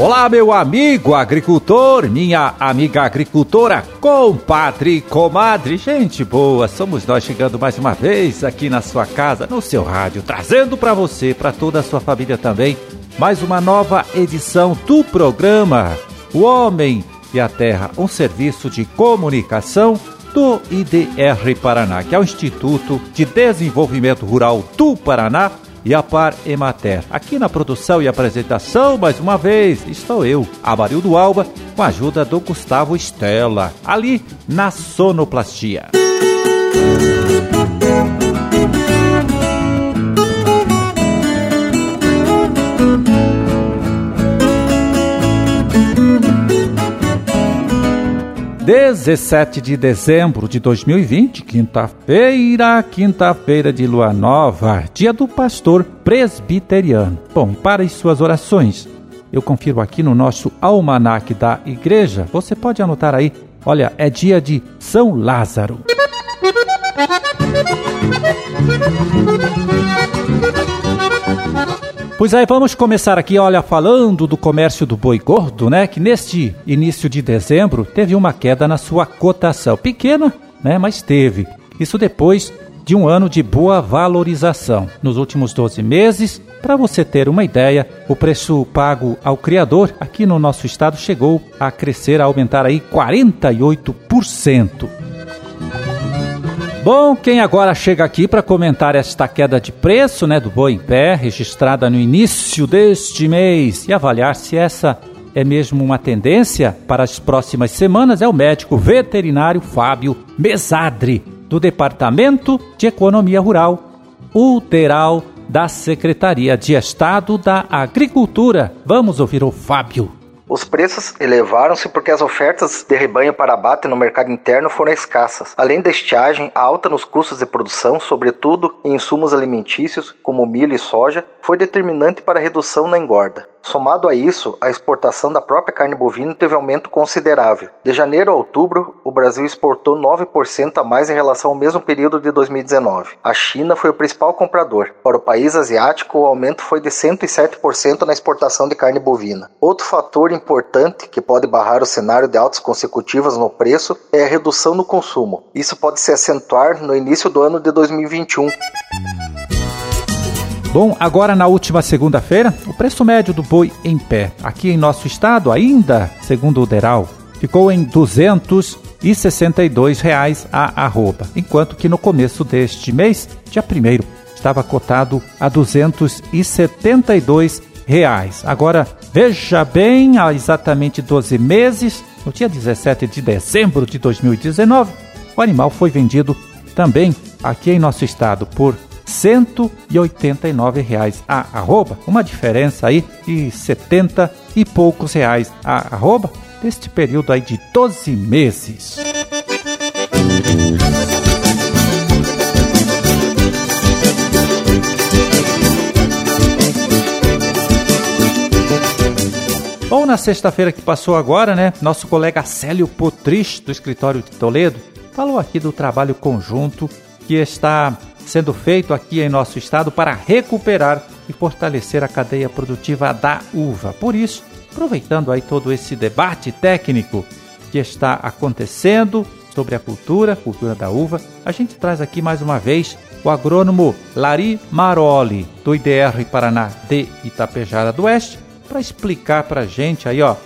Olá, meu amigo agricultor, minha amiga agricultora, compadre, comadre, gente boa, somos nós chegando mais uma vez aqui na sua casa, no seu rádio, trazendo para você, para toda a sua família também, mais uma nova edição do programa O Homem e a Terra, um serviço de comunicação do IDR Paraná, que é o Instituto de Desenvolvimento Rural do Paraná e a Par Emater. Aqui na produção e apresentação, mais uma vez, estou eu, Amarildo Alba, com a ajuda do Gustavo Estela, ali na Sonoplastia. 17 de dezembro de 2020, quinta-feira, quinta-feira de lua nova, dia do pastor presbiteriano. Bom, para as suas orações, eu confiro aqui no nosso almanaque da igreja. Você pode anotar aí, olha, é dia de São Lázaro. Pois aí, vamos começar aqui, olha, falando do comércio do boi gordo, né? Que neste início de dezembro teve uma queda na sua cotação. Pequena, né? Mas teve. Isso depois de um ano de boa valorização. Nos últimos 12 meses, para você ter uma ideia, o preço pago ao criador aqui no nosso estado chegou a crescer, a aumentar aí 48%. Bom, quem agora chega aqui para comentar esta queda de preço né, do boi em pé, registrada no início deste mês, e avaliar se essa é mesmo uma tendência para as próximas semanas, é o médico veterinário Fábio Mesadre, do Departamento de Economia Rural, UTERAL, da Secretaria de Estado da Agricultura. Vamos ouvir o Fábio. Os preços elevaram-se porque as ofertas de rebanho para abate no mercado interno foram escassas. Além da estiagem, a alta nos custos de produção, sobretudo em insumos alimentícios como milho e soja, foi determinante para a redução na engorda. Somado a isso, a exportação da própria carne bovina teve aumento considerável. De janeiro a outubro, o Brasil exportou 9% a mais em relação ao mesmo período de 2019. A China foi o principal comprador. Para o país asiático, o aumento foi de 107% na exportação de carne bovina. Outro fator importante que pode barrar o cenário de altas consecutivas no preço é a redução no consumo. Isso pode se acentuar no início do ano de 2021. Bom, agora na última segunda-feira, o preço médio do boi em pé, aqui em nosso estado, ainda segundo o Deral, ficou em 262 reais a arroba, enquanto que no começo deste mês, dia 1 estava cotado a 272 reais. Agora, veja bem, há exatamente 12 meses, no dia 17 de dezembro de 2019, o animal foi vendido também aqui em nosso estado por 189 reais a arroba, uma diferença aí de 70 e poucos reais a arroba deste período aí de 12 meses. Ou na sexta-feira que passou agora, né? Nosso colega Célio Potrich, do escritório de Toledo, falou aqui do trabalho conjunto que está sendo feito aqui em nosso estado para recuperar e fortalecer a cadeia produtiva da uva. Por isso, aproveitando aí todo esse debate técnico que está acontecendo sobre a cultura, cultura da uva, a gente traz aqui mais uma vez o agrônomo Lari Maroli, do IDR Paraná de Itapejara do Oeste, para explicar para a gente aí, ó,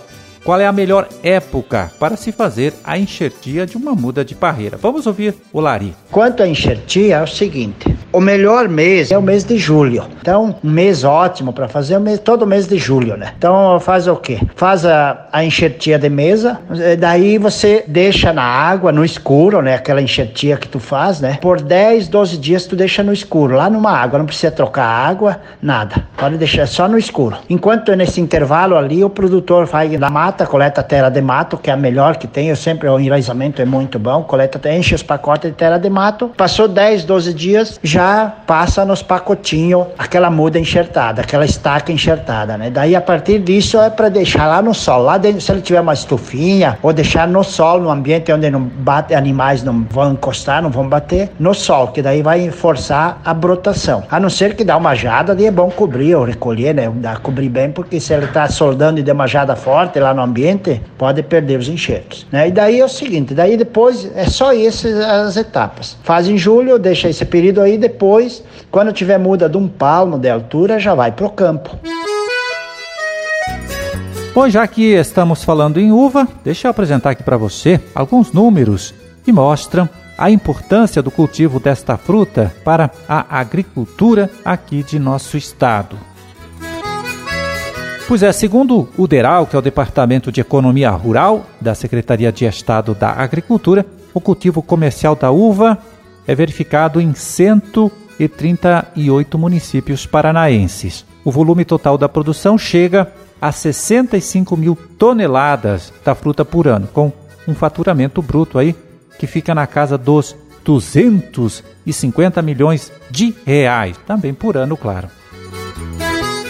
qual é a melhor época para se fazer a enxertia de uma muda de parreira? Vamos ouvir o Lari. Quanto à enxertia, é o seguinte: o melhor mês é o mês de julho. Então, um mês ótimo para fazer é todo mês de julho, né? Então, faz o quê? Faz a, a enxertia de mesa, daí você deixa na água, no escuro, né? Aquela enxertia que tu faz, né? Por 10, 12 dias tu deixa no escuro, lá numa água, não precisa trocar água, nada. Pode deixar só no escuro. Enquanto nesse intervalo ali, o produtor vai da mata mata, coleta terra de mato, que é a melhor que tem. Eu sempre, o enraizamento é muito bom. Coleta, enche os pacotes de terra de mato. Passou 10, 12 dias, já passa nos pacotinhos aquela muda enxertada, aquela estaca enxertada, né? Daí a partir disso é para deixar lá no sol, lá dentro, se ele tiver uma estufinha, ou deixar no sol, no ambiente onde não bate, animais não vão encostar, não vão bater, no sol, que daí vai forçar a brotação. A não ser que dá uma jada, daí é bom cobrir ou recolher, né? Dá cobrir bem, porque se ele está soldando e der uma jada forte lá no ambiente, pode perder os enxertos, né? E daí é o seguinte, daí depois é só essas as etapas. Faz em julho, deixa esse período aí, depois, quando tiver muda de um palmo de altura, já vai pro campo. Bom, já que estamos falando em uva, deixa eu apresentar aqui para você alguns números que mostram a importância do cultivo desta fruta para a agricultura aqui de nosso estado. Pois é, segundo o DERAL, que é o Departamento de Economia Rural da Secretaria de Estado da Agricultura, o cultivo comercial da uva é verificado em 138 municípios paranaenses. O volume total da produção chega a 65 mil toneladas da fruta por ano, com um faturamento bruto aí que fica na casa dos 250 milhões de reais, também por ano, claro.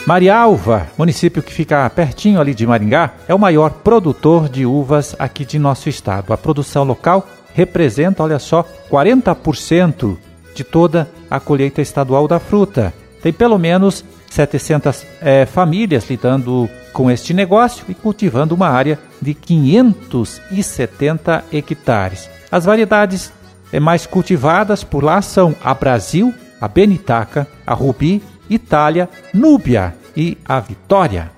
Marialva, município que fica pertinho ali de Maringá, é o maior produtor de uvas aqui de nosso estado. A produção local representa, olha só, 40% de toda a colheita estadual da fruta. Tem pelo menos 700 é, famílias lidando com este negócio e cultivando uma área de 570 hectares. As variedades é, mais cultivadas por lá são a Brasil, a Benitaca, a Rubi, Itália, Núbia e a Vitória.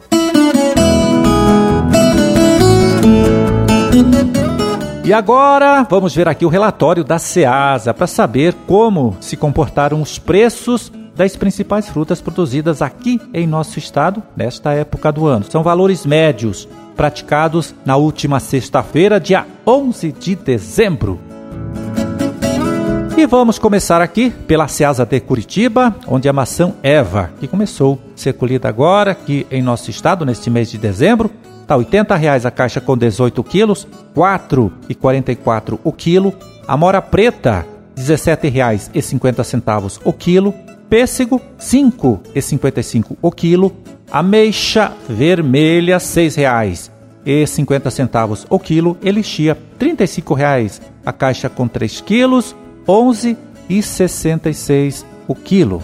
E agora vamos ver aqui o relatório da SEASA para saber como se comportaram os preços das principais frutas produzidas aqui em nosso estado nesta época do ano. São valores médios praticados na última sexta-feira, dia 11 de dezembro. E vamos começar aqui pela Ceasa de Curitiba, onde a maçã Eva, que começou a ser colhida agora aqui em nosso estado neste mês de dezembro, está 80 reais a caixa com 18 quilos, R$ 4,44 o quilo. A mora preta, R$ 17,50 o quilo. Pêssego, R$ 5,55 o quilo. Ameixa vermelha, R$ 6,50 o quilo. Elixia, R$ 35,00 a caixa com 3 quilos. 11,66 o quilo.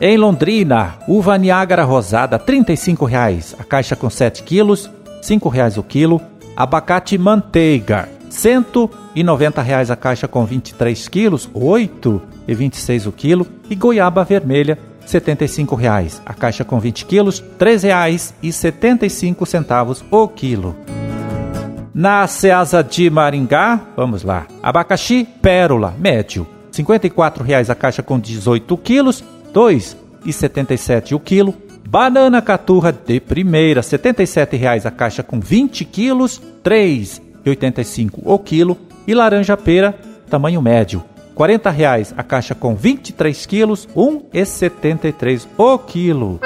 Em Londrina, uva Niágara rosada, R$ 35,00 a caixa com 7 quilos, R$ 5,00 o quilo. Abacate manteiga, R$ 190,00 a caixa com 23 quilos, R$ 8,26 o quilo. E goiaba vermelha, R$ 75,00 a caixa com 20 quilos, R$ 3,75 o quilo. Na Ceasa de Maringá, vamos lá. Abacaxi Pérola, médio. R$ 54,00 a caixa com 18 quilos, R$ 2,77 o quilo. Banana caturra de primeira, R$ 77,00 a caixa com 20 quilos, R$ 3,85 o quilo. E laranja pera, tamanho médio, R$ 40,00 a caixa com 23 quilos, R$ 1,73 o quilo.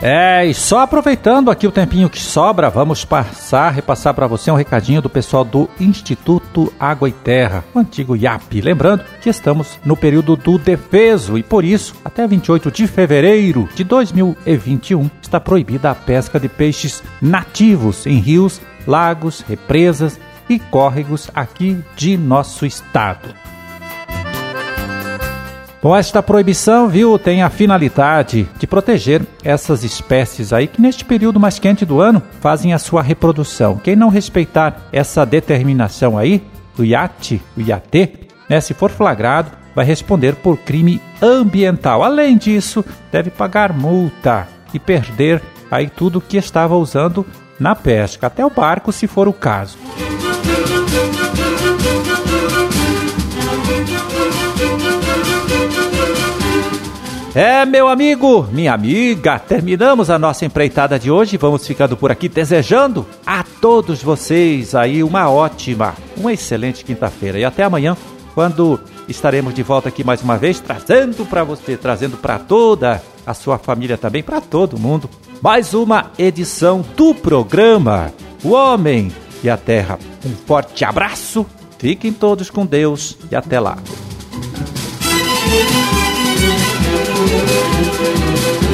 É, e só aproveitando aqui o tempinho que sobra, vamos passar, repassar para você um recadinho do pessoal do Instituto Água e Terra, o antigo IAP. Lembrando que estamos no período do defeso e por isso, até 28 de fevereiro de 2021, está proibida a pesca de peixes nativos em rios, lagos, represas e córregos aqui de nosso estado. Bom, esta proibição, viu, tem a finalidade de proteger essas espécies aí que neste período mais quente do ano fazem a sua reprodução. Quem não respeitar essa determinação aí, do IAT, o IAT, né, se for flagrado, vai responder por crime ambiental. Além disso, deve pagar multa e perder aí tudo que estava usando na pesca, até o barco, se for o caso. É, meu amigo, minha amiga, terminamos a nossa empreitada de hoje. Vamos ficando por aqui desejando a todos vocês aí uma ótima, uma excelente quinta-feira. E até amanhã, quando estaremos de volta aqui mais uma vez, trazendo para você, trazendo para toda a sua família também, para todo mundo, mais uma edição do programa O Homem e a terra. Um forte abraço, fiquem todos com Deus e até lá. Thank you.